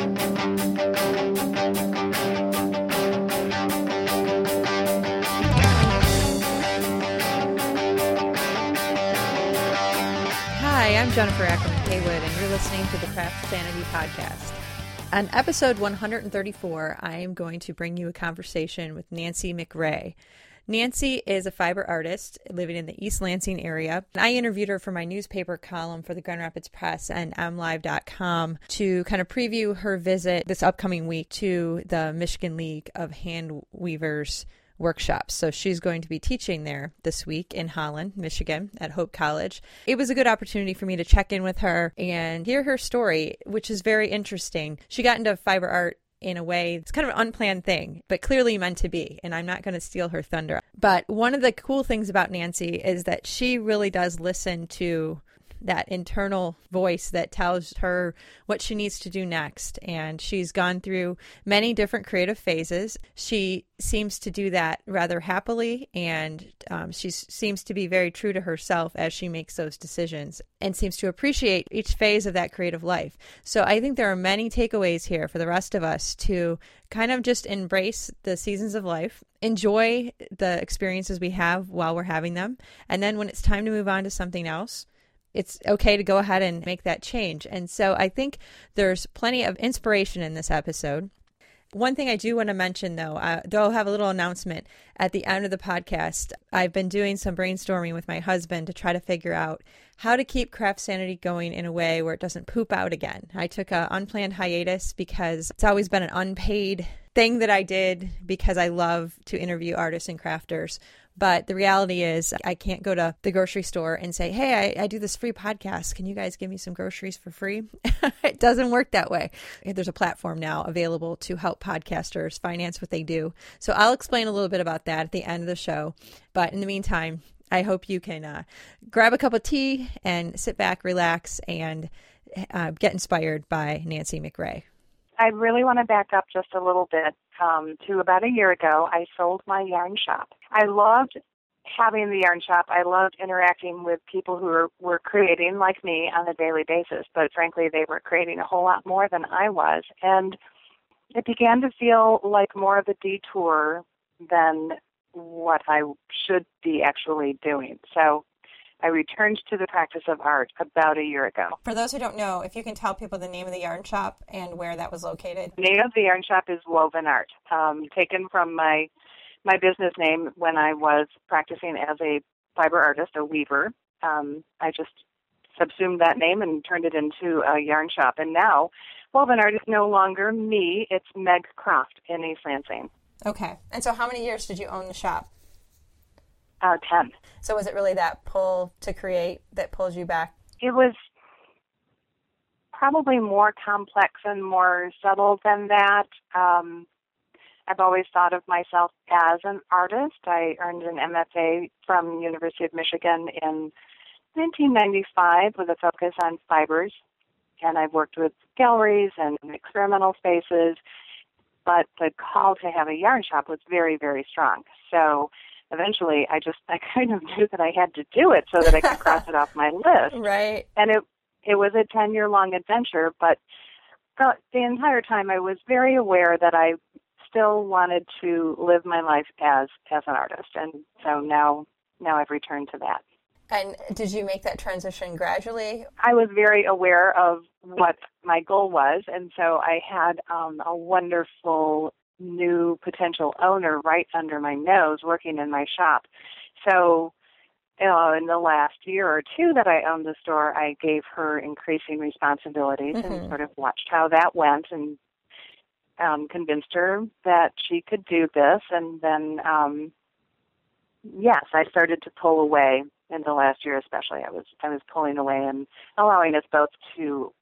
Hi, I'm Jennifer Ackerman Haywood, and you're listening to the Craft Sanity Podcast. On episode 134, I am going to bring you a conversation with Nancy McRay. Nancy is a fiber artist living in the East Lansing area. I interviewed her for my newspaper column for the Grand Rapids Press and MLive.com to kind of preview her visit this upcoming week to the Michigan League of Hand Weavers workshops. So she's going to be teaching there this week in Holland, Michigan at Hope College. It was a good opportunity for me to check in with her and hear her story, which is very interesting. She got into fiber art in a way it's kind of an unplanned thing, but clearly meant to be. And I'm not going to steal her thunder. But one of the cool things about Nancy is that she really does listen to that internal voice that tells her what she needs to do next. And she's gone through many different creative phases. She seems to do that rather happily, and um, she seems to be very true to herself as she makes those decisions and seems to appreciate each phase of that creative life. So I think there are many takeaways here for the rest of us to kind of just embrace the seasons of life, enjoy the experiences we have while we're having them, and then when it's time to move on to something else, it's okay to go ahead and make that change. And so I think there's plenty of inspiration in this episode. One thing I do want to mention, though, uh, though I'll have a little announcement at the end of the podcast. I've been doing some brainstorming with my husband to try to figure out how to keep craft sanity going in a way where it doesn't poop out again. I took an unplanned hiatus because it's always been an unpaid thing that I did because I love to interview artists and crafters. But the reality is, I can't go to the grocery store and say, Hey, I, I do this free podcast. Can you guys give me some groceries for free? it doesn't work that way. There's a platform now available to help podcasters finance what they do. So I'll explain a little bit about that at the end of the show. But in the meantime, I hope you can uh, grab a cup of tea and sit back, relax, and uh, get inspired by Nancy McRay. I really want to back up just a little bit um, to about a year ago. I sold my yarn shop. I loved having the yarn shop. I loved interacting with people who were, were creating like me on a daily basis, but frankly, they were creating a whole lot more than I was. And it began to feel like more of a detour than what I should be actually doing. So I returned to the practice of art about a year ago. For those who don't know, if you can tell people the name of the yarn shop and where that was located. The name of the yarn shop is Woven Art, um, taken from my my business name when I was practicing as a fiber artist, a weaver. Um, I just subsumed that name and turned it into a yarn shop. And now, Woven Art is no longer me; it's Meg Croft in East Lansing. Okay. And so, how many years did you own the shop? Uh, 10. So was it really that pull to create that pulls you back? It was probably more complex and more subtle than that. Um, I've always thought of myself as an artist. I earned an MFA from University of Michigan in 1995 with a focus on fibers, and I've worked with galleries and experimental spaces. But the call to have a yarn shop was very, very strong. So eventually I just I kind of knew that I had to do it so that I could cross it off my list. Right. And it it was a 10 year long adventure, but the, the entire time I was very aware that I still wanted to live my life as as an artist. And so now now I've returned to that. And did you make that transition gradually? I was very aware of what my goal was, and so I had um, a wonderful new potential owner right under my nose working in my shop. So uh, in the last year or two that I owned the store, I gave her increasing responsibilities mm-hmm. and sort of watched how that went and um, convinced her that she could do this. And then, um, yes, I started to pull away in the last year, especially. I was I was pulling away and allowing us both to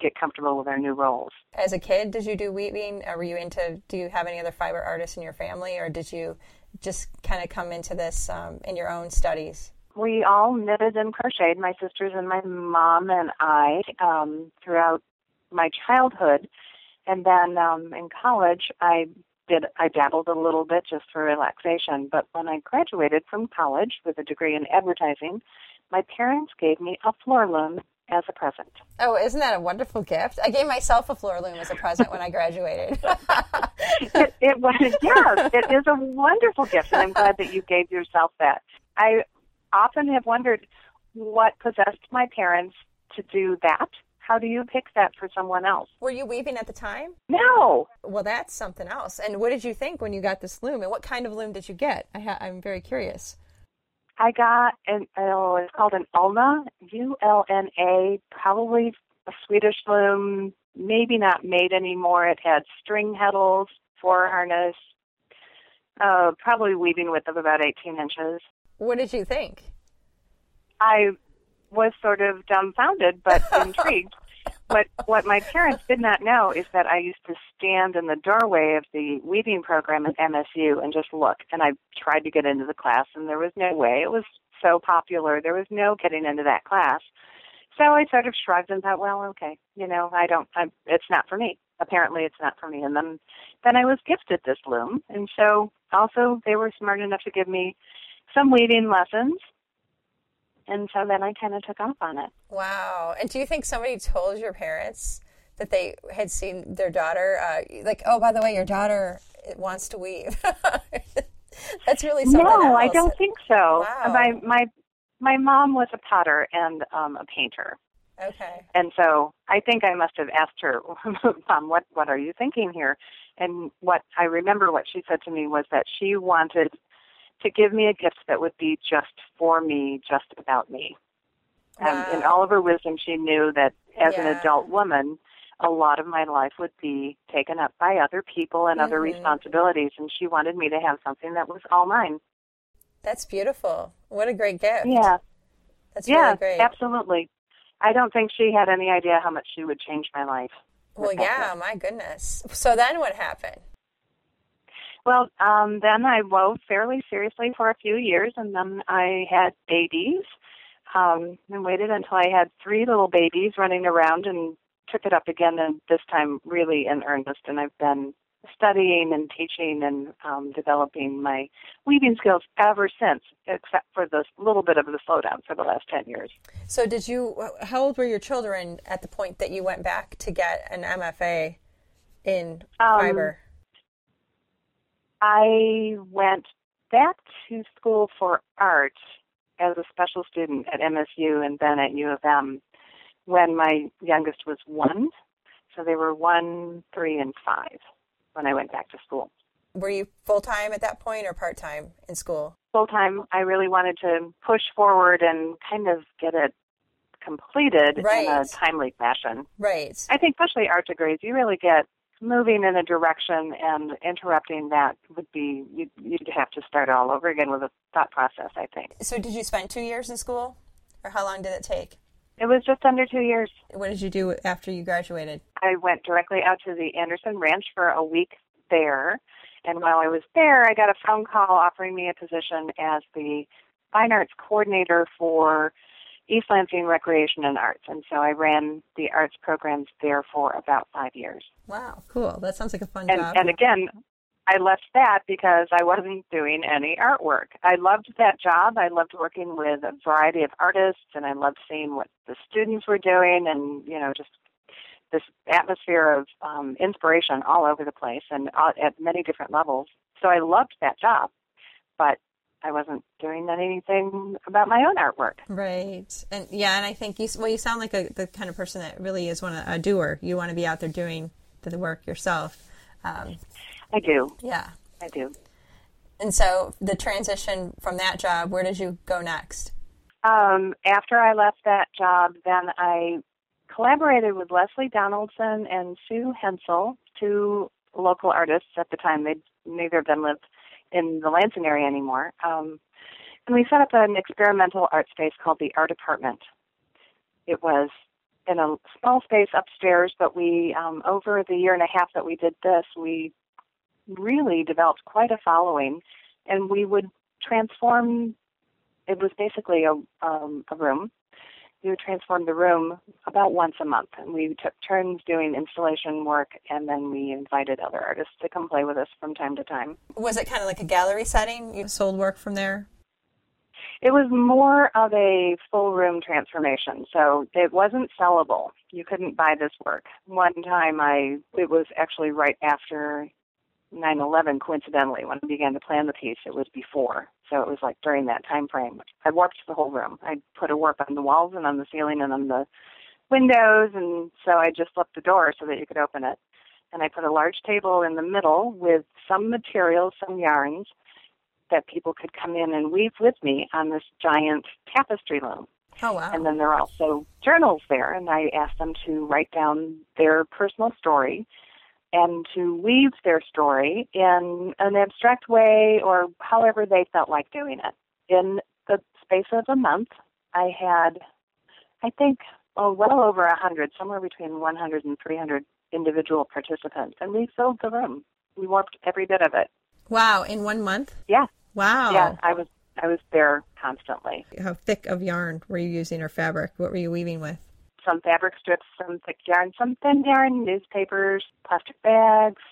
get comfortable with our new roles. As a kid, did you do weaving? Or were you into? Do you have any other fiber artists in your family, or did you just kind of come into this um, in your own studies? We all knitted and crocheted. My sisters and my mom and I um, throughout my childhood, and then um, in college, I did I dabbled a little bit just for relaxation. But when I graduated from college with a degree in advertising, my parents gave me a floor loom as a present. Oh, isn't that a wonderful gift? I gave myself a floor loom as a present when I graduated. it, it was, a gift. yes, it is a wonderful gift, and I'm glad that you gave yourself that. I often have wondered what possessed my parents to do that. How do you pick that for someone else? Were you weaving at the time? No. Well, that's something else. And what did you think when you got this loom? And what kind of loom did you get? I ha- I'm very curious. I got an oh, it's called an Ulna, U L N A, probably a Swedish loom, maybe not made anymore. It had string heddles, four harness, uh, probably weaving width of about 18 inches. What did you think? I was sort of dumbfounded but intrigued. What what my parents did not know is that I used to stand in the doorway of the weaving program at MSU and just look. And I tried to get into the class, and there was no way. It was so popular. There was no getting into that class. So I sort of shrugged and thought, well, okay, you know, I don't. I'm, it's not for me. Apparently, it's not for me. And then then I was gifted this loom, and so also they were smart enough to give me some weaving lessons and so then I kind of took off on it. Wow! And do you think somebody told your parents that they had seen their daughter, uh, like, oh, by the way, your daughter wants to weave? That's really something. No, else. I don't think so. Wow. My my my mom was a potter and um, a painter. Okay. And so I think I must have asked her, Mom, what what are you thinking here? And what I remember what she said to me was that she wanted to give me a gift that would be just for me, just about me. Wow. And in all of her wisdom, she knew that as an adult woman, a lot of my life would be taken up by other people and other Mhm. responsibilities, and she wanted me to have something that was all mine. That's beautiful. What a great gift. Yeah, That's yeah, really great. absolutely. I don't think she had any idea how much she would change my life. Well, yeah, my goodness. So then what happened? Well, um, then I wove fairly seriously for a few years, and then I had babies. Um, and waited until I had three little babies running around, and took it up again, and this time really in earnest. And I've been studying and teaching and um, developing my weaving skills ever since, except for this little bit of the slowdown for the last ten years. So did you, how old were your children at the point that you went back to get an MFA in Um, fiber? I went back to school for art as a special student at MSU and then at U of M when my youngest was one. So they were one, three, and five when I went back to school. Were you full time at that point or part time in school? Full time, I really wanted to push forward and kind of get it completed in a timely fashion. Right. I think, especially art degrees, you really get moving in a direction, and interrupting that would be you'd, you'd have to start all over again with a thought process. I think So did you spend two years in school? Or how long did it take? it was just under two years. What did you do after you graduated? I went directly out to the Anderson Ranch for a week there, and while I was there, I got a phone call offering me a position as the fine arts coordinator for East Lansing Recreation and Arts, and so I ran the arts programs there for about five years. Wow, cool. That sounds like a fun and job. and again i left that because i wasn't doing any artwork i loved that job i loved working with a variety of artists and i loved seeing what the students were doing and you know just this atmosphere of um, inspiration all over the place and at many different levels so i loved that job but i wasn't doing anything about my own artwork Right, and yeah, and I think you well, you sound like a, the kind of person that really is one a doer. You want to be out there doing the work yourself. Um, i do yeah, i do and so the transition from that job, where did you go next? Um, after I left that job, then I collaborated with Leslie Donaldson and Sue Hensel, two local artists at the time. They neither of them lived in the Lansing area anymore. Um, and we set up an experimental art space called the Art Apartment. It was in a small space upstairs, but we, um, over the year and a half that we did this, we really developed quite a following, and we would transform it was basically a um, a room. We would transform the room about once a month, and we took turns doing installation work, and then we invited other artists to come play with us from time to time. Was it kind of like a gallery setting? You sold work from there. It was more of a full room transformation, so it wasn't sellable. You couldn't buy this work. One time I, it was actually right after 9/11 coincidentally when I began to plan the piece it was before. So it was like during that time frame. I warped the whole room. I put a warp on the walls and on the ceiling and on the windows and so I just left the door so that you could open it. And I put a large table in the middle with some materials some yarns that people could come in and weave with me on this giant tapestry loom. Oh wow. and then there are also journals there and I asked them to write down their personal story and to weave their story in an abstract way or however they felt like doing it. In the space of a month, I had, I think, oh, well over a hundred, somewhere between 100 and 300 individual participants, and we filled the room. We warped every bit of it. Wow, in one month? Yeah. Wow. Yeah, I was I was there constantly. How thick of yarn were you using or fabric? What were you weaving with? Some fabric strips, some thick yarn, some thin yarn, newspapers, plastic bags,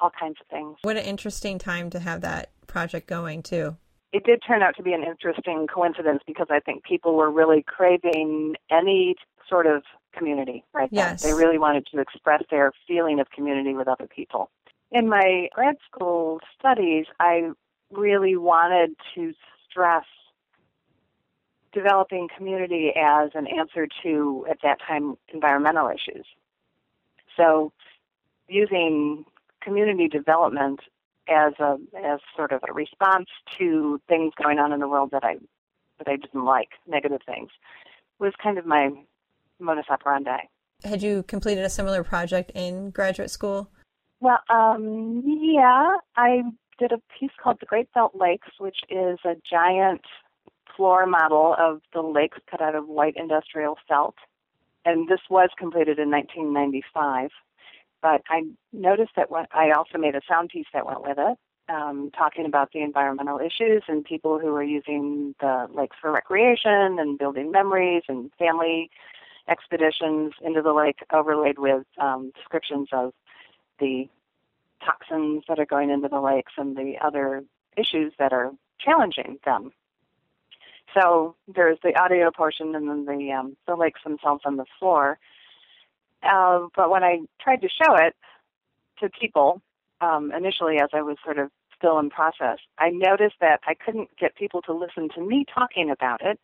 all kinds of things. What an interesting time to have that project going, too. It did turn out to be an interesting coincidence because I think people were really craving any sort of community right yes. They really wanted to express their feeling of community with other people. In my grad school studies, I really wanted to stress developing community as an answer to, at that time, environmental issues. So, using community development as a as sort of a response to things going on in the world that I that I didn't like, negative things, was kind of my modus operandi. Had you completed a similar project in graduate school? Well, um, yeah, I did a piece called The Great Felt Lakes, which is a giant floor model of the lakes cut out of white industrial felt. And this was completed in 1995. But I noticed that when, I also made a sound piece that went with it, um, talking about the environmental issues and people who are using the lakes for recreation and building memories and family expeditions into the lake, overlaid with um, descriptions of the toxins that are going into the lakes and the other issues that are challenging them so there's the audio portion and then the um, the lakes themselves on the floor. Uh, but when I tried to show it to people um, initially, as I was sort of still in process, I noticed that I couldn't get people to listen to me talking about it.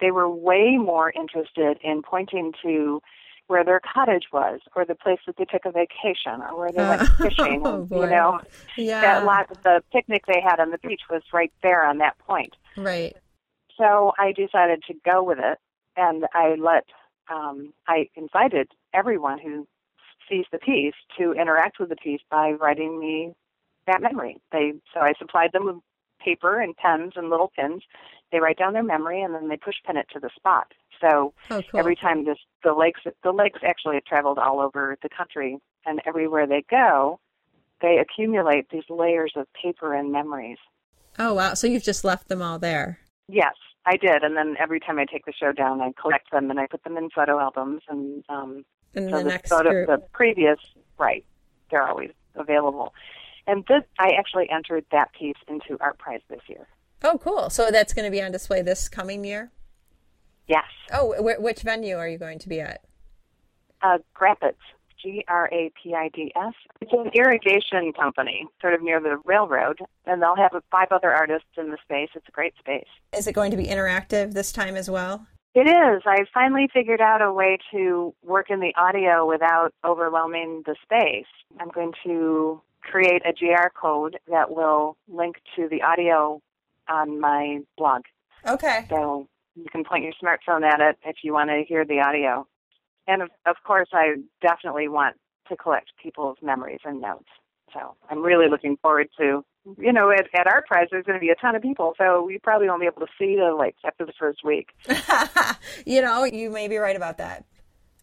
They were way more interested in pointing to where their cottage was, or the place that they took a vacation, or where they went fishing. oh, you know, yeah. that lot, the picnic they had on the beach was right there on that point. Right. So I decided to go with it, and I let um, I invited everyone who sees the piece to interact with the piece by writing me that memory. They so I supplied them with paper and pens and little pins. They write down their memory and then they push pin it to the spot. So oh, cool. every time this the lakes the lakes actually have traveled all over the country and everywhere they go, they accumulate these layers of paper and memories. Oh wow! So you've just left them all there. Yes, I did, and then every time I take the show down, I collect them and I put them in photo albums, and um, and so the, the next photo, group. the previous, right, they're always available. And this, I actually entered that piece into Art Prize this year. Oh, cool! So that's going to be on display this coming year. Yes. Oh, wh- which venue are you going to be at? Uh, Grapids, G R A P I D S. It's an irrigation company, sort of near the railroad, and they'll have five other artists in the space. It's a great space. Is it going to be interactive this time as well? It is. I finally figured out a way to work in the audio without overwhelming the space. I'm going to create a QR code that will link to the audio on my blog. Okay. So you can point your smartphone at it if you want to hear the audio. And of, of course, I definitely want to collect people's memories and notes. So I'm really looking forward to, you know, at, at Art Prize, there's going to be a ton of people, so we probably won't be able to see the lakes after the first week. you know, you may be right about that.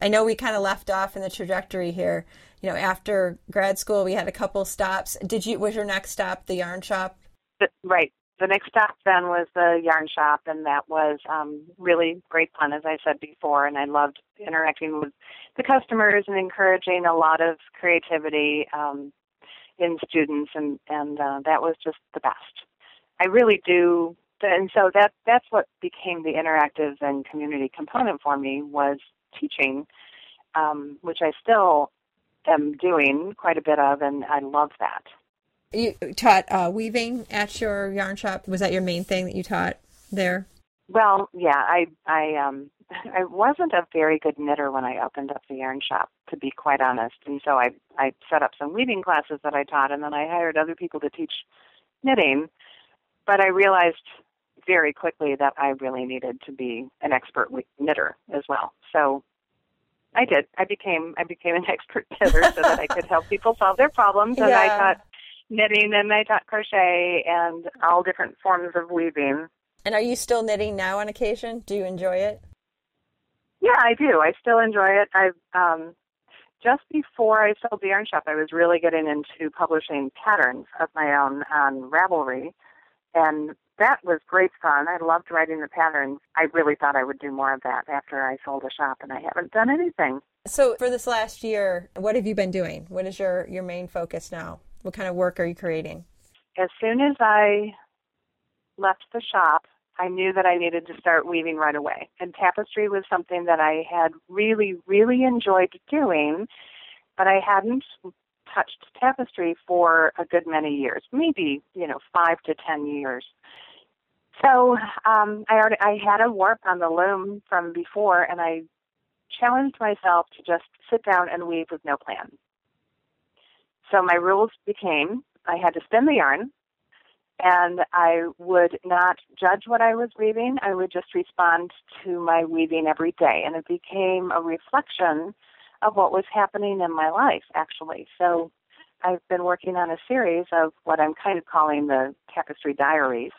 I know we kind of left off in the trajectory here. You know, after grad school, we had a couple stops. Did you? Was your next stop the yarn shop? But, right. The next stop then was the yarn shop, and that was um, really great fun, as I said before. And I loved interacting with the customers and encouraging a lot of creativity um, in students, and and uh, that was just the best. I really do and so that that's what became the interactive and community component for me was teaching, um, which I still am doing quite a bit of, and I love that. You taught uh, weaving at your yarn shop. Was that your main thing that you taught there? Well, yeah, I I um I wasn't a very good knitter when I opened up the yarn shop, to be quite honest. And so I I set up some weaving classes that I taught, and then I hired other people to teach knitting. But I realized very quickly that I really needed to be an expert knitter as well. So I did. I became I became an expert knitter so that I could help people solve their problems. And yeah. I taught knitting and I taught crochet and all different forms of weaving. And are you still knitting now on occasion? Do you enjoy it? Yeah, I do. I still enjoy it. I've um, just before I sold the yarn shop, I was really getting into publishing patterns of my own on Ravelry, and that was great fun. I loved writing the patterns. I really thought I would do more of that after I sold the shop, and I haven't done anything. So, for this last year, what have you been doing? What is your your main focus now? What kind of work are you creating? As soon as I left the shop, I knew that I needed to start weaving right away. And tapestry was something that I had really, really enjoyed doing, but I hadn't touched tapestry for a good many years, maybe, you know, five to ten years. So um, I already I had a warp on the loom from before, and I challenged myself to just sit down and weave with no plan. So my rules became I had to spin the yarn, and I would not judge what I was weaving. I would just respond to my weaving every day, and it became a reflection of what was happening in my life, actually. So I've been working on a series of what I'm kind of calling the Tapestry Diaries.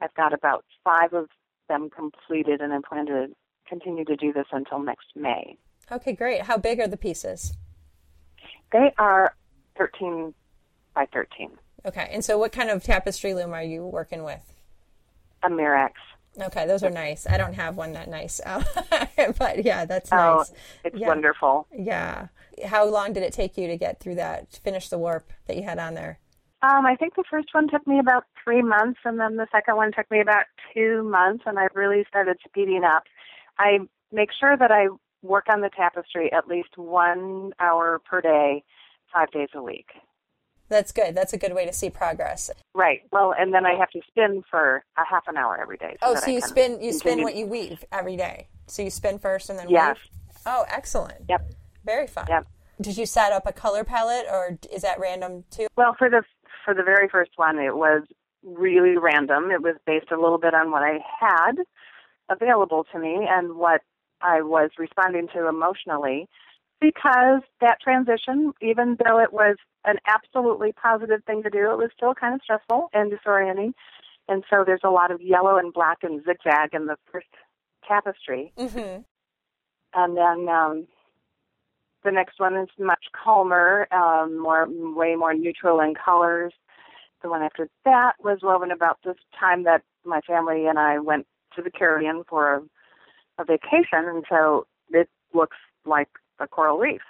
I've got about five of them completed, and I plan to continue to do this until next May. Okay, great. How big are the pieces? They are 13 by 13. Okay, and so what kind of tapestry loom are you working with? A Mirrix. Okay, those are nice. I don't have one that nice, but yeah, that's oh, nice. It's yeah. wonderful. Yeah. How long did it take you to get through that, to finish the warp that you had on there? Um, I think the first one took me about three months, and then the second one took me about two months, and I really started speeding up. I make sure that I work on the tapestry at least one hour per day, five days a week. That's good. That's a good way to see progress. Right. Well, and then I have to spin for a half an hour every day. So oh, so you spin you spin what you weave every day. So you spin first and then yes. weave. Oh, excellent. Yep. Very fun. Yep. Did you set up a color palette or is that random too? Well, for the for the very first one, it was really random. It was based a little bit on what I had available to me and what I was responding to emotionally because that transition, even though it was an absolutely positive thing to do, it was still kind of stressful and disorienting. And so there's a lot of yellow and black and zigzag in the first tapestry. Mm-hmm. And then um, the next one is much calmer, um, more way more neutral in colors. The one after that was woven about this time that my family and I went to the Caribbean for a, a vacation, and so it looks like a coral reef.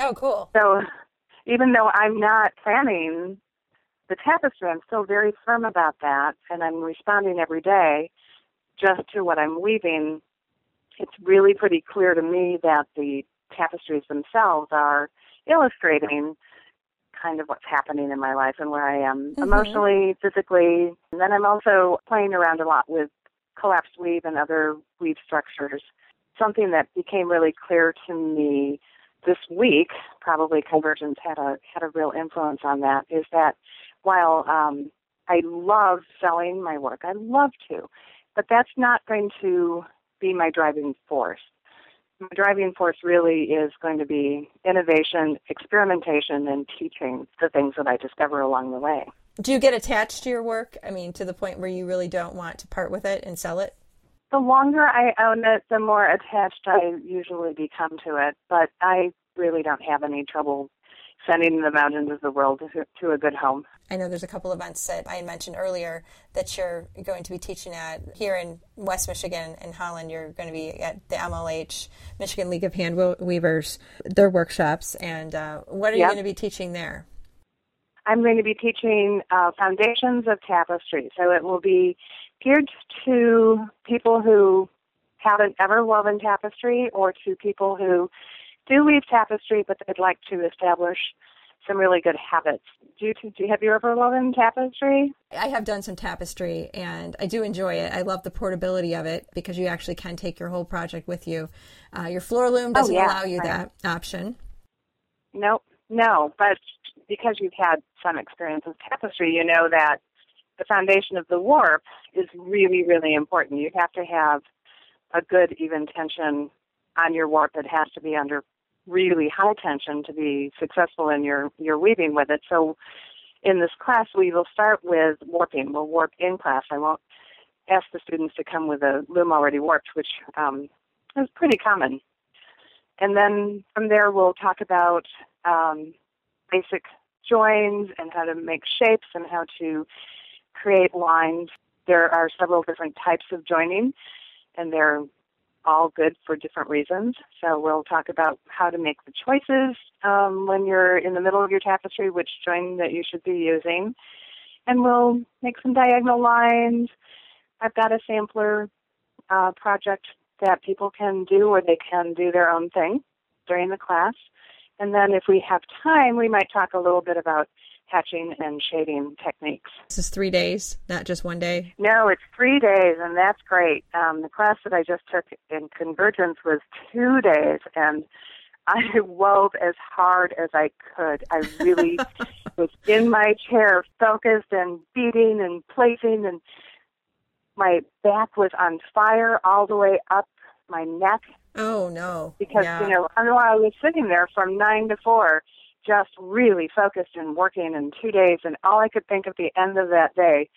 Oh, cool. So even though I'm not planning the tapestry, I'm still very firm about that, and I'm responding every day just to what I'm weaving. It's really pretty clear to me that the tapestries themselves are illustrating kind of what's happening in my life and where I am mm-hmm. emotionally, physically. And then I'm also playing around a lot with collapsed weave and other weave structures something that became really clear to me this week, probably convergence had a had a real influence on that, is that while um, I love selling my work, I love to, but that's not going to be my driving force. My driving force really is going to be innovation, experimentation, and teaching the things that I discover along the way. Do you get attached to your work? I mean, to the point where you really don't want to part with it and sell it? The longer I own it, the more attached I usually become to it. But I really don't have any trouble sending the mountains of the world to, to a good home. I know there's a couple events that I mentioned earlier that you're going to be teaching at here in West Michigan and Holland. You're going to be at the MLH, Michigan League of Hand Weavers, their workshops. And uh, what are yep. you going to be teaching there? I'm going to be teaching uh, foundations of tapestry. So it will be geared to people who haven't ever woven tapestry or to people who do weave tapestry but they'd like to establish some really good habits. Do you, do you, have you ever woven tapestry? I have done some tapestry and I do enjoy it. I love the portability of it because you actually can take your whole project with you. Uh, your floor loom oh, doesn't oh, yeah, allow you that option. Nope, no, but because you've had some experience with tapestry, you know that the foundation of the warp is really, really important. You have to have a good even tension on your warp. It has to be under really high tension to be successful in your, your weaving with it. So in this class, we will start with warping. We'll warp in class. I won't ask the students to come with a loom already warped, which um, is pretty common. And then from there, we'll talk about um, basic joins and how to make shapes and how to create lines. There are several different types of joining, and they're all good for different reasons. So we'll talk about how to make the choices um, when you're in the middle of your tapestry, which join that you should be using. And we'll make some diagonal lines. I've got a sampler uh, project that people can do or they can do their own thing during the class. And then if we have time, we might talk a little bit about hatching and shading techniques. This is three days, not just one day? No, it's three days, and that's great. Um, the class that I just took in Convergence was two days, and I wove as hard as I could. I really was in my chair, focused and beating and placing, and my back was on fire all the way up my neck. Oh no! Because yeah. you know, I was sitting there from nine to four, just really focused and working in two days, and all I could think at the end of that day,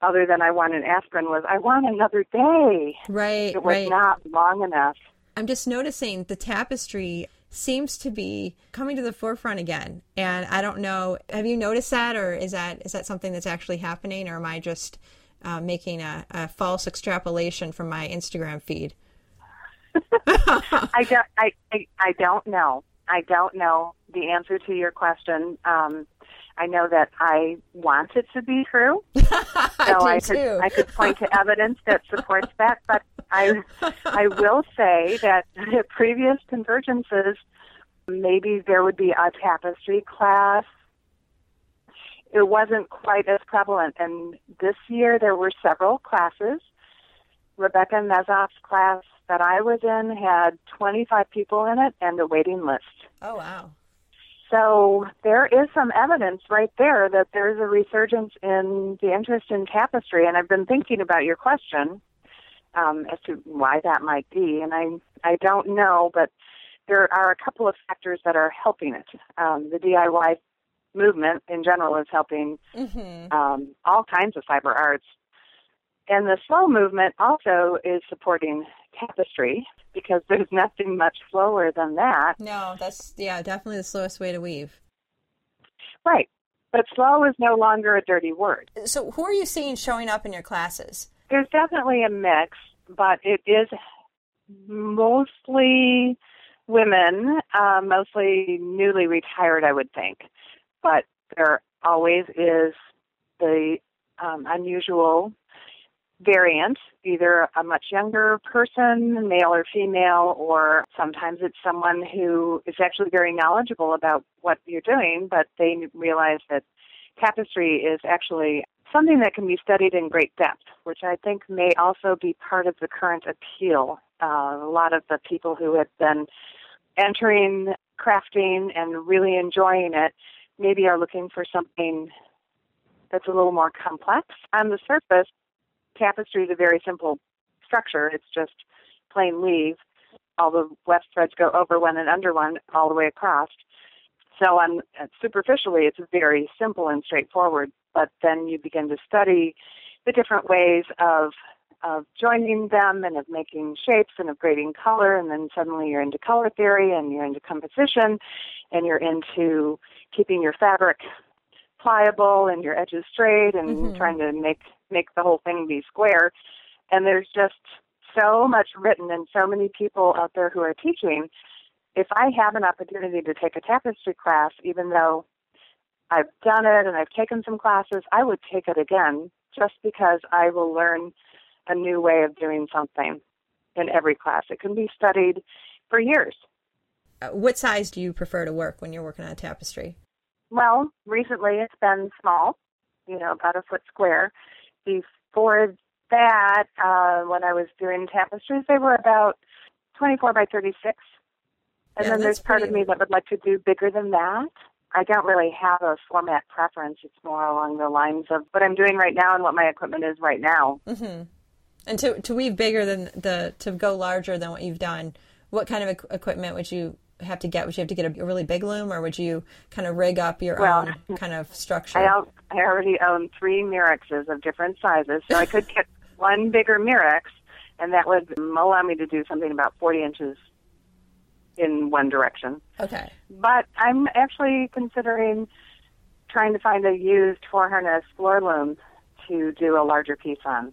other than I want an aspirin, was I want another day. Right. It was right. not long enough. I'm just noticing the tapestry seems to be coming to the forefront again and i don't know have you noticed that or is that is that something that's actually happening or am i just uh, making a, a false extrapolation from my instagram feed I, don't, I, I, I don't know I don't know the answer to your question. Um, I know that I want it to be true, so I, I could I could point to evidence that supports that. But I I will say that previous convergences, maybe there would be a tapestry class. It wasn't quite as prevalent, and this year there were several classes. Rebecca Mezoff's class that I was in had 25 people in it and a waiting list. Oh, wow. So there is some evidence right there that there's a resurgence in the interest in tapestry, and I've been thinking about your question um, as to why that might be, and I I don't know, but there are a couple of factors that are helping it. Um, the DIY movement in general is helping mm-hmm. um, all kinds of fiber arts and the slow movement also is supporting tapestry because there's nothing much slower than that. No, that's yeah, definitely the slowest way to weave. Right. But slow is no longer a dirty word. So who are you seeing showing up in your classes? There's definitely a mix, but it is mostly women, uh, mostly newly retired, I would think. But there always is the um, unusual variant, either a much younger person, male or female, or sometimes it's someone who is actually very knowledgeable about what you're doing, but they realize that tapestry is actually something that can be studied in great depth, which I think may also be part of the current appeal. Uh, a lot of the people who have been entering crafting and really enjoying it maybe are looking for something that's a little more complex. On the surface, tapestry is a very simple structure. It's just plain weave. All the weft threads go over one and under one all the way across. So on superficially, it's very simple and straightforward. But then you begin to study the different ways of of joining them and of making shapes and of grading color and then suddenly you're into color theory and you're into composition and you're into keeping your fabric pliable and your edges straight and mm-hmm. trying to make make the whole thing be square. And there's just so much written and so many people out there who are teaching. If I have an opportunity to take a tapestry class, even though I've done it and I've taken some classes, I would take it again just because I will learn a new way of doing something in every class. It can be studied for years. Uh, what size do you prefer to work when you're working on a tapestry? Well, recently it's been small, you know, about a foot square. Before that, uh, when I was doing tapestries, they were about 24 by 36. And Yeah, then there's part of me that would like to do bigger than that. I don't really have a format preference. It's more along the lines of what I'm doing right now and what my equipment is right now. Mm-hmm. And to to weave bigger than the to go larger than what you've done, what kind of equipment would you have to get? Would you have to get a, really big loom, or would you kind of rig up your Well, own kind of structure? I, al- I already own three Mirrixes of different sizes, so I could get one bigger Mirrix, and that would allow me to do something about 40 inches in one direction. okay. But I'm actually considering trying to find a used four harness floor loom to do a larger piece on.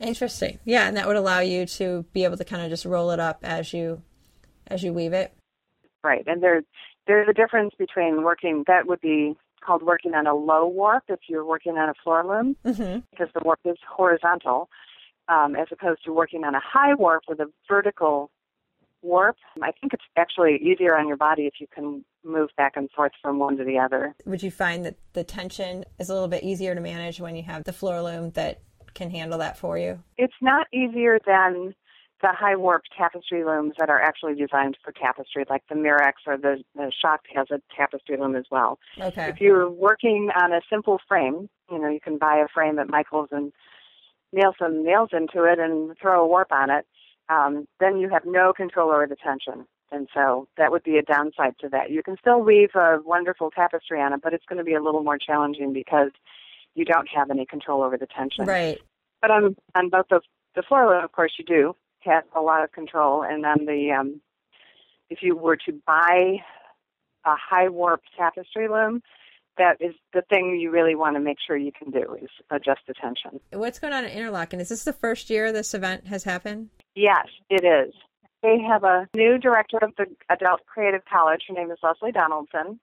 Interesting. Yeah, and that would allow you to be able to kind of just roll it up as you as you weave it. Right, and there, there's a difference between working. That would be called working on a low warp if you're working on a floor loom, Mm-hmm. because the warp is horizontal, um, as opposed to working on a high warp with a vertical warp. I think it's actually easier on your body if you can move back and forth from one to the other. Would you find that the tension is a little bit easier to manage when you have the floor loom that can handle that for you? It's not easier than the high warp tapestry looms that are actually designed for tapestry, like the Mirrix or the, the Schacht has a tapestry loom as well. Okay. If you're working on a simple frame, you know, you can buy a frame at Michael's and nail some nails into it and throw a warp on it. Um, then you have no control over the tension. And so that would be a downside to that. You can still weave a wonderful tapestry on it, but it's going to be a little more challenging because you don't have any control over the tension. Right. But on on both the the floor loom, of course, you do have a lot of control, and then the um, if you were to buy a high warp tapestry loom, that is the thing you really want to make sure you can do is adjust the tension. What's going on at Interlochen? Is this the first year this event has happened? Yes, it is. They have a new director of the Adult Creative College. Her name is Leslie Donaldson.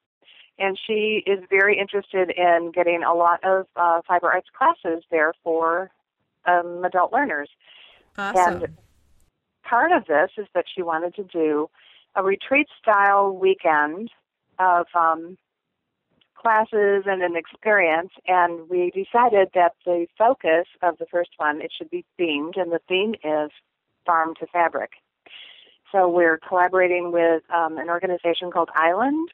And she is very interested in getting a lot of uh, fiber arts classes there for um, adult learners. Awesome. And part of this is that she wanted to do a retreat style weekend of um, classes and an experience. And we decided that the focus of the first one, it should be themed, and the theme is farm to fabric. So we're collaborating with um, an organization called Island,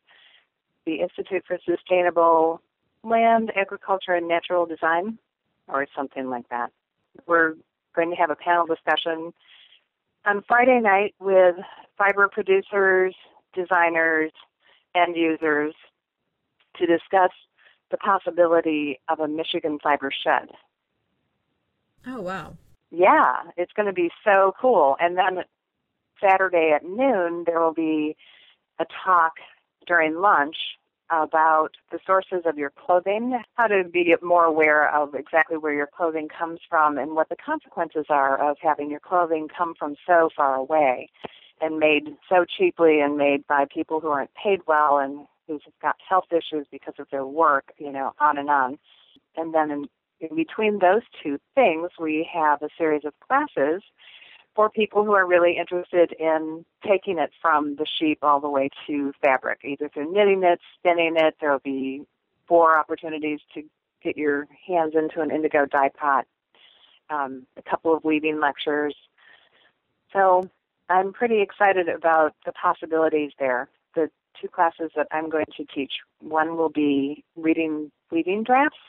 the Institute for Sustainable Land, Agriculture, and Natural Design, or something like that. We're going to have a panel discussion on Friday night with fiber producers, designers, end users to discuss the possibility of a Michigan fiber shed. Oh wow. Yeah, it's going to be so cool. And then Saturday at noon, there will be a talk during lunch about the sources of your clothing, how to be more aware of exactly where your clothing comes from and what the consequences are of having your clothing come from so far away and made so cheaply and made by people who aren't paid well and who've got health issues because of their work, you know, on and on. And then in, in between those two things, we have a series of classes for people who are really interested in taking it from the sheep all the way to fabric, either through knitting it, spinning it. There will be four opportunities to get your hands into an indigo dye pot, um, a couple of weaving lectures. So I'm pretty excited about the possibilities there. The two classes that I'm going to teach, one will be reading weaving drafts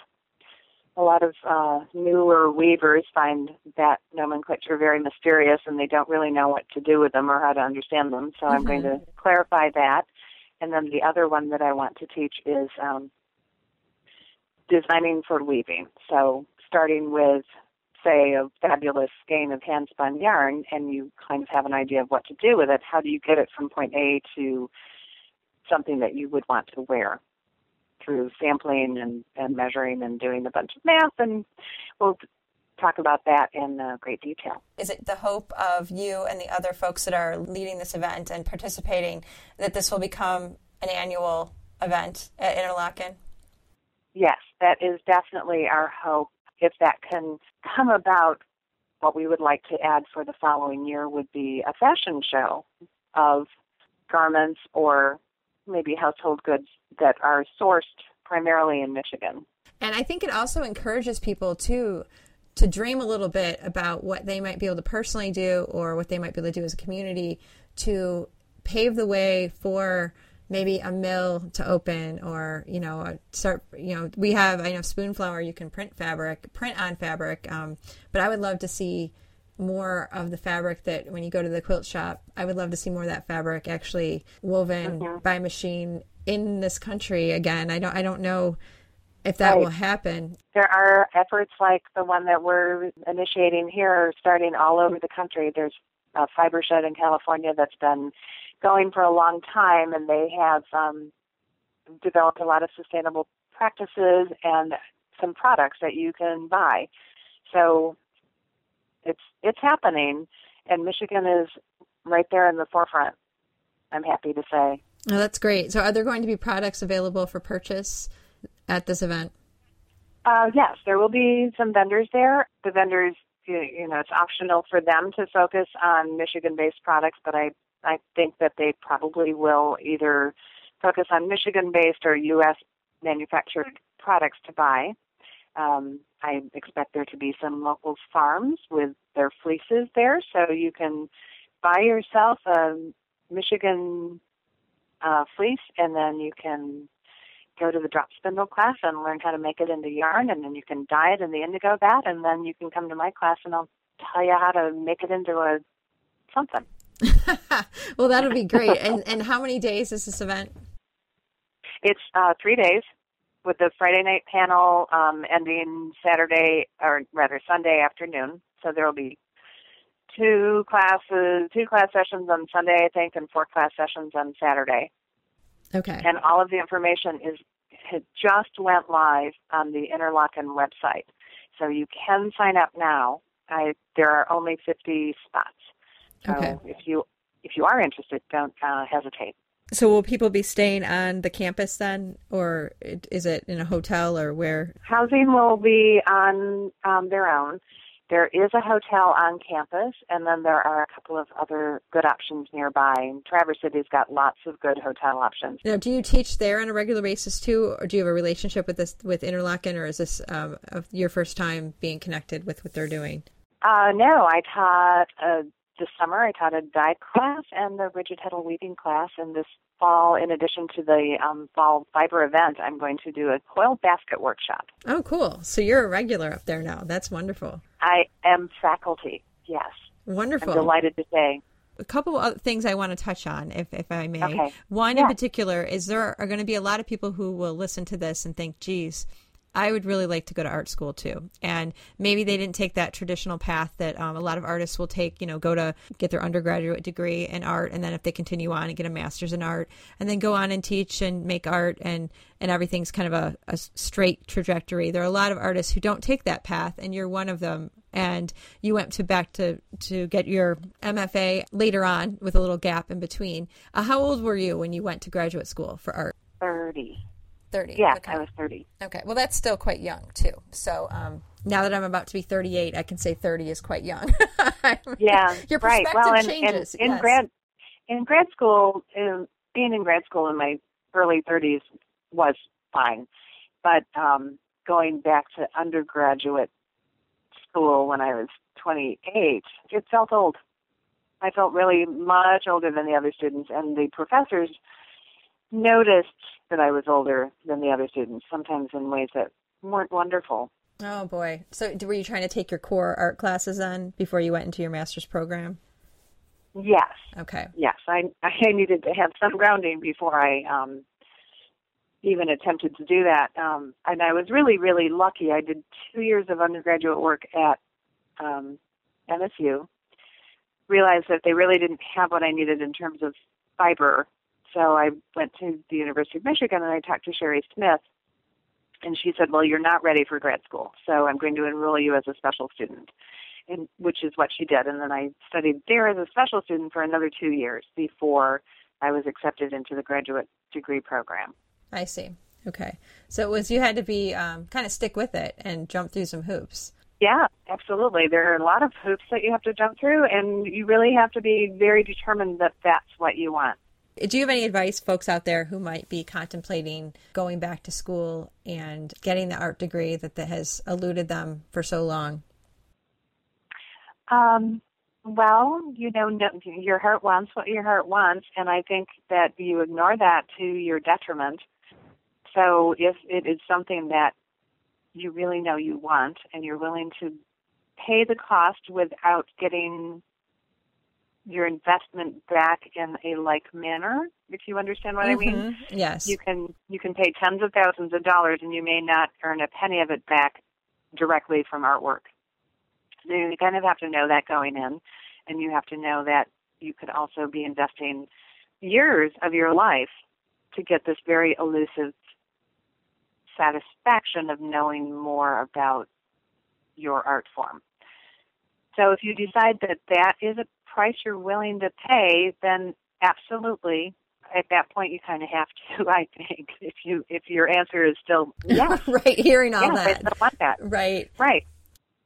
a lot of uh, newer weavers find that nomenclature very mysterious and they don't really know what to do with them or how to understand them. So I'm going to clarify that. And then the other one that I want to teach is um, designing for weaving. So starting with, say, a fabulous skein of hand spun yarn and you kind of have an idea of what to do with it, how do you get it from point A to something that you would want to wear? Through sampling and, and measuring and doing a bunch of math, and we'll talk about that in uh, great detail. Is it the hope of you and the other folks that are leading this event and participating that this will become an annual event at Interlochen? Yes, that is definitely our hope. if that can come about, what we would like to add for the following year would be a fashion show of garments or maybe household goods that are sourced primarily in Michigan. And I think it also encourages people to to dream a little bit about what they might be able to personally do or what they might be able to do as a community to pave the way for maybe a mill to open or you know start you know we have i know spoonflower you can print fabric print on fabric um, but i would love to see more of the fabric that when you go to the quilt shop i would love to see more of that fabric actually woven mm-hmm. by machine in this country again i don't i don't know if that right. will happen there are efforts like the one that we're initiating here starting all over the country there's a fiber shed in california that's been going for a long time, and they have um, developed a lot of sustainable practices and some products that you can buy. So it's it's happening, and Michigan is right there in the forefront. I'm happy to say. Oh, that's great. So, are there going to be products available for purchase at this event? Uh, yes, there will be some vendors there. The vendors, you know, it's optional for them to focus on Michigan-based products, but I I think that they probably will either focus on Michigan based or U.S. manufactured products to buy. Um, I expect there to be some local farms with their fleeces there, so you can buy yourself a Michigan uh, fleece, and then you can go to the drop spindle class and learn how to make it into yarn, and then you can dye it in the indigo vat, and then you can come to my class and I'll tell you how to make it into a something. well, that'll be great. and and how many days is this event? It's uh, three days with the Friday night panel um, ending Saturday or rather Sunday afternoon. So there will be two classes, two class sessions on Sunday, I think, and four class sessions on Saturday. Okay. And all of the information is just went live on the Interlochen website, so you can sign up now. I, there are only 50 spots. So okay. if you if you are interested, don't uh, hesitate. So will people be staying on the campus then, or is it in a hotel or where? Housing will be on um, their own. There is a hotel on campus, and then there are a couple of other good options nearby. And Traverse City's got lots of good hotel options. Now, do you teach there on a regular basis too, or do you have a relationship with this with Interlochen, or is this um, your first time being connected with what they're doing? Uh, no, I taught a this summer I taught a dye class and the rigid heddle weaving class. And this fall, in addition to the um, fall fiber event, I'm going to do a coil basket workshop. Oh, cool. So you're a regular up there now. That's wonderful. I am faculty, yes. Wonderful. I'm delighted to say. A couple of things I want to touch on, if, if I may. Okay. One yeah. in particular is there are going to be a lot of people who will listen to this and think, geez, I would really like to go to art school too. And maybe they didn't take that traditional path that um, a lot of artists will take, you know, go to get their undergraduate degree in art. And then if they continue on and get a master's in art and then go on and teach and make art and, and everything's kind of a, a straight trajectory. There are a lot of artists who don't take that path and you're one of them. And you went to back to, to get your MFA later on with a little gap in between. Uh, how old were you when you went to graduate school for art? 30. 30. Yeah, okay. I was 30. Okay. Well, that's still quite young, too. So um, now that I'm about to be 38, I can say 30 is quite young. yeah. Your perspective right. well, and, changes. And in, yes. grad, in grad school, in, being in grad school in my early 30s was fine. But um, going back to undergraduate school when I was 28, it felt old. I felt really much older than the other students, and the professors noticed that I was older than the other students, sometimes in ways that weren't wonderful. Oh boy! So were you trying to take your core art classes then before you went into your master's program? Yes. Okay. Yes, I I needed to have some grounding before I um, even attempted to do that. Um, and I was really really lucky. I did two years of undergraduate work at um, MSU. Realized that they really didn't have what I needed in terms of fiber so I went to the University of Michigan and I talked to Sherri Smith, and she said, "Well, you're not ready for grad school, so I'm going to enroll you as a special student." And which is what she did. And then I studied there as a special student for another two years before I was accepted into the graduate degree program. I see. Okay. So it was you had to be um, kind of stick with it and jump through some hoops. Yeah, absolutely. There are a lot of hoops that you have to jump through, and you really have to be very determined that that's what you want. Do you have any advice, folks out there who might be contemplating going back to school and getting the art degree that, that has eluded them for so long? Um, well, you know, your heart wants what your heart wants, and I think that you ignore that to your detriment. So if it is something that you really know you want and you're willing to pay the cost without getting your investment back in a like manner if you understand what mm-hmm. i mean yes you can you can pay tens of thousands of dollars and you may not earn a penny of it back directly from artwork so you kind of have to know that going in and you have to know that you could also be investing years of your life to get this very elusive satisfaction of knowing more about your art form. So if you decide that that is a price you're willing to pay, then absolutely at that point you kind of have to i think if you if your answer is still yes. Right hearing all yes, that. I still want that. Right. Right.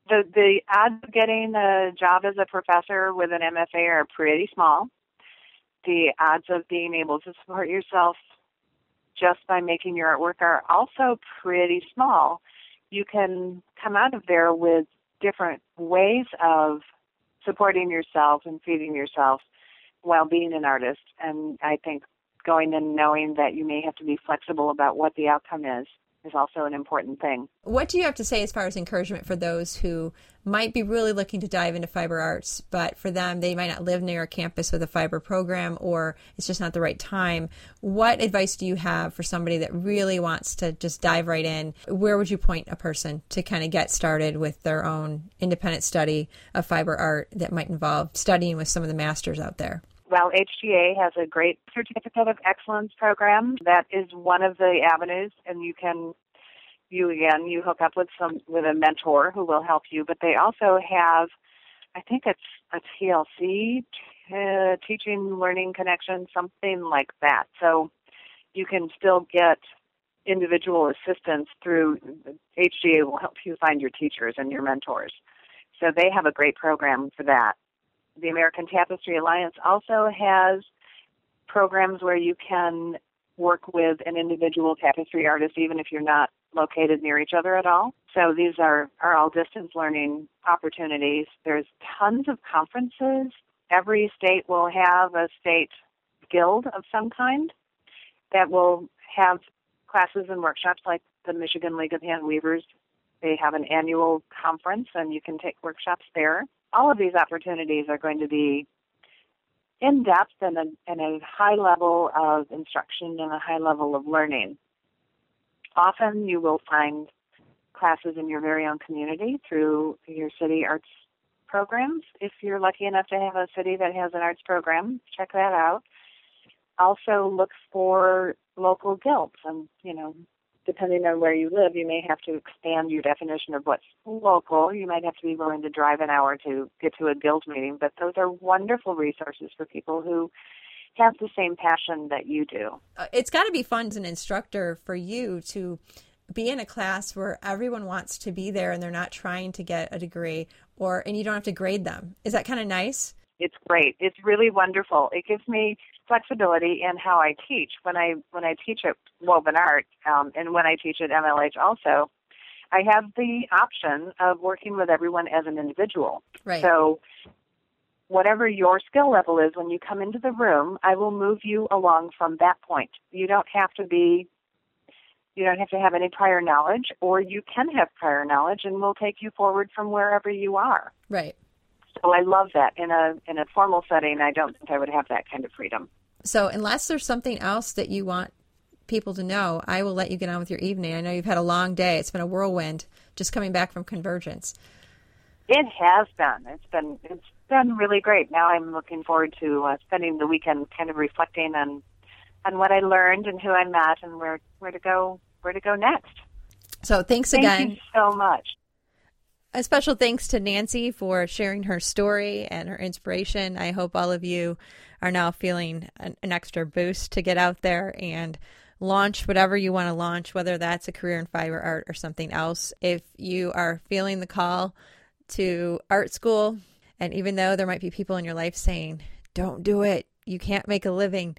The the odds of getting a job as a professor with an mfa are pretty small. The odds of being able to support yourself just by making your artwork are also pretty small. You can come out of there with different ways of supporting yourself and feeding yourself while being an artist. And I think going in knowing that you may have to be flexible about what the outcome is is also an important thing. What do you have to say as far as encouragement for those who might be really looking to dive into fiber arts, but for them, they might not live near a campus with a fiber program or it's just not the right time? What advice do you have for somebody that really wants to just dive right in? Where would you point a person to kind of get started with their own independent study of fiber art that might involve studying with some of the masters out there? Well, HGA has a great certificate of excellence program. That is one of the avenues, and you can you again you hook up with some with a mentor who will help you. But they also have, I think it's a TLC, uh, teaching learning connection, something like that. So you can still get individual assistance through HGA will help you find your teachers and your mentors. So they have a great program for that the American Tapestry Alliance also has programs where you can work with an individual tapestry artist even if you're not located near each other at all. So these are, are all distance learning opportunities. There's tons of conferences. Every state will have a state guild of some kind that will have classes and workshops like the Michigan League of Hand Weavers. They have an annual conference and you can take workshops there all of these opportunities are going to be in depth and a, and a high level of instruction and a high level of learning. Often you will find classes in your very own community through your city arts programs. If you're lucky enough to have a city that has an arts program, check that out. Also look for local guilds and, you know, depending on where you live, you may have to expand your definition of what's local. You might have to be willing to drive an hour to get to a guild meeting, but those are wonderful resources for people who have the same passion that you do. Uh, it's got to be fun as an instructor for you to be in a class where everyone wants to be there and they're not trying to get a degree or and you don't have to grade them. Is that kind of nice? It's great. It's really wonderful. It gives me flexibility in how I teach. When I when I teach at Woven Art um, and when I teach at MLH also, I have the option of working with everyone as an individual. Right. So whatever your skill level is when you come into the room, I will move you along from that point. You don't have to be you don't have to have any prior knowledge or you can have prior knowledge and we'll take you forward from wherever you are. Right. So I love that. In a in a formal setting, I don't think I would have that kind of freedom. So unless there's something else that you want people to know, I will let you get on with your evening. I know you've had a long day. It's been a whirlwind just coming back from convergence. It has been. It's been it's been really great. Now I'm looking forward to uh, spending the weekend kind of reflecting on on what I learned and who I met and where where to go where to go next. So thanks Thank again. Thank you so much. A special thanks to Nancy for sharing her story and her inspiration. I hope all of you are now feeling an, an extra boost to get out there and launch whatever you want to launch, whether that's a career in fiber art or something else. If you are feeling the call to art school, and even though there might be people in your life saying, don't do it, you can't make a living,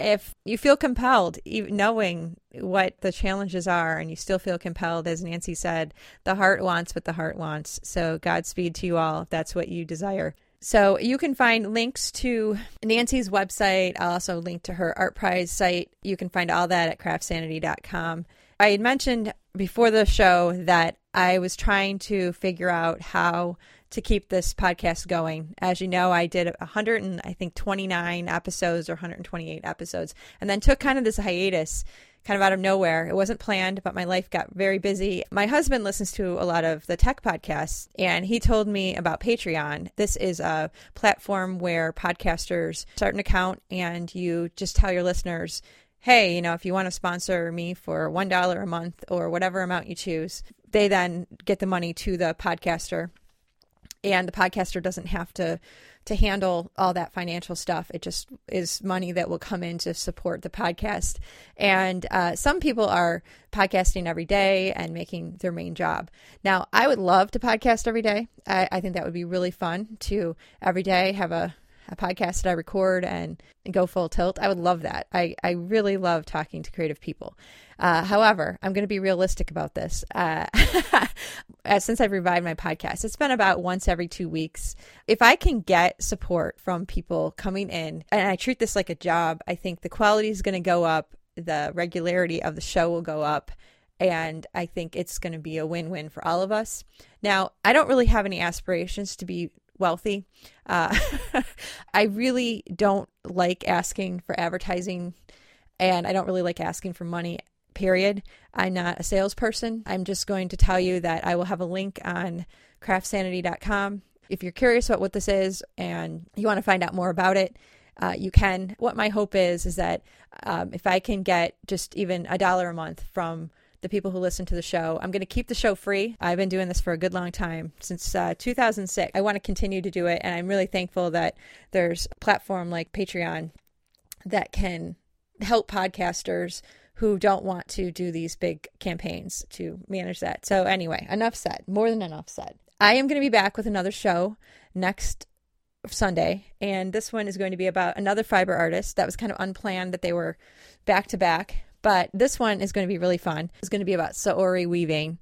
if you feel compelled, knowing what the challenges are, and you still feel compelled, as Nancy said, the heart wants what the heart wants. So, Godspeed to you all if that's what you desire. So, you can find links to Nancy's website. I'll also link to her Art Prize site. You can find all that at craftsanity.com. I had mentioned before the show that I was trying to figure out how to keep this podcast going. As you know, I did 100 and I think 29 episodes or 128 episodes and then took kind of this hiatus kind of out of nowhere. It wasn't planned, but my life got very busy. My husband listens to a lot of the tech podcasts, and he told me about Patreon. This is a platform where podcasters start an account and you just tell your listeners, hey, you know, if you want to sponsor me for $1 a month or whatever amount you choose, they then get the money to the podcaster and the podcaster doesn't have to to handle all that financial stuff. It just is money that will come in to support the podcast. And uh, some people are podcasting every day and making their main job. Now, I would love to podcast every day. I, I think that would be really fun to every day have a a podcast that I record and, and go full tilt. I would love that. I, I really love talking to creative people. Uh, however, I'm going to be realistic about this. Uh, since I've revived my podcast, it's been about once every two weeks. If I can get support from people coming in, and I treat this like a job, I think the quality is going to go up, the regularity of the show will go up, and I think it's going to be a win win for all of us. Now, I don't really have any aspirations to be wealthy. Uh, I really don't like asking for advertising and I don't really like asking for money, period. I'm not a salesperson. I'm just going to tell you that I will have a link on craftsanity.com. If you're curious about what this is and you want to find out more about it, uh, you can. What my hope is, is that um, if I can get just even a dollar a month from the people who listen to the show. I'm going to keep the show free. I've been doing this for a good long time, since uh, 2006. I want to continue to do it, and I'm really thankful that there's a platform like Patreon that can help podcasters who don't want to do these big campaigns to manage that. So, anyway, enough said. More than enough said. I am going to be back with another show next Sunday, and this one is going to be about another fiber artist. That was kind of unplanned that they were back to back, but this one is going to be really fun. It's going to be about Saori weaving,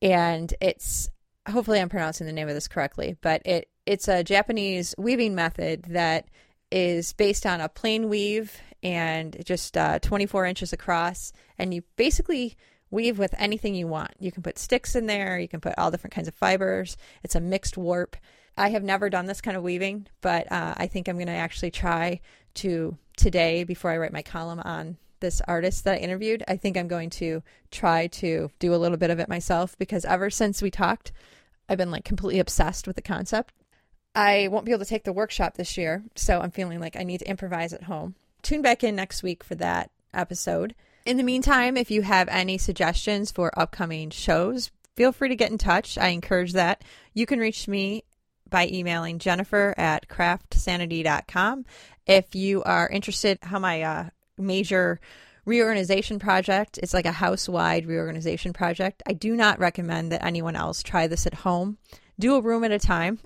and it's hopefully I'm pronouncing the name of this correctly, but it it's a Japanese weaving method that is based on a plain weave and just uh, 24 inches across, and you basically weave with anything you want. You can put sticks in there, you can put all different kinds of fibers. It's a mixed warp. I have never done this kind of weaving, but uh, I think I'm going to actually try to today before I write my column on this artist that I interviewed, I think I'm going to try to do a little bit of it myself because ever since we talked, I've been like completely obsessed with the concept. I won't be able to take the workshop this year, so I'm feeling like I need to improvise at home. Tune back in next week for that episode. In the meantime, if you have any suggestions for upcoming shows, feel free to get in touch. I encourage that. You can reach me by emailing jennifer at craftsanity.com. If you are interested how my uh, major reorganization project. It's like a house wide reorganization project. I do not recommend that anyone else try this at home do a room at a time.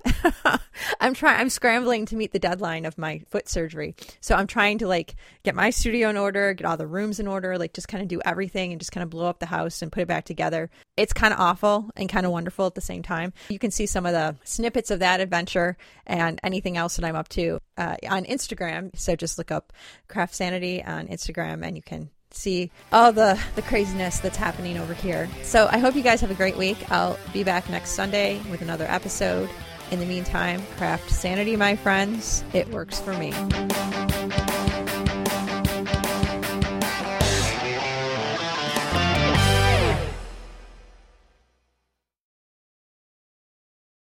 I'm trying I'm scrambling to meet the deadline of my foot surgery. So I'm trying to like get my studio in order, get all the rooms in order, like just kind of do everything and just kind of blow up the house and put it back together. It's kind of awful and kind of wonderful at the same time. You can see some of the snippets of that adventure and anything else that I'm up to uh, on Instagram. So just look up Craft Sanity on Instagram and you can see all the, the craziness that's happening over here. So I hope you guys have a great week. I'll be back next Sunday with another episode. In the meantime, craft sanity, my friends. It works for me.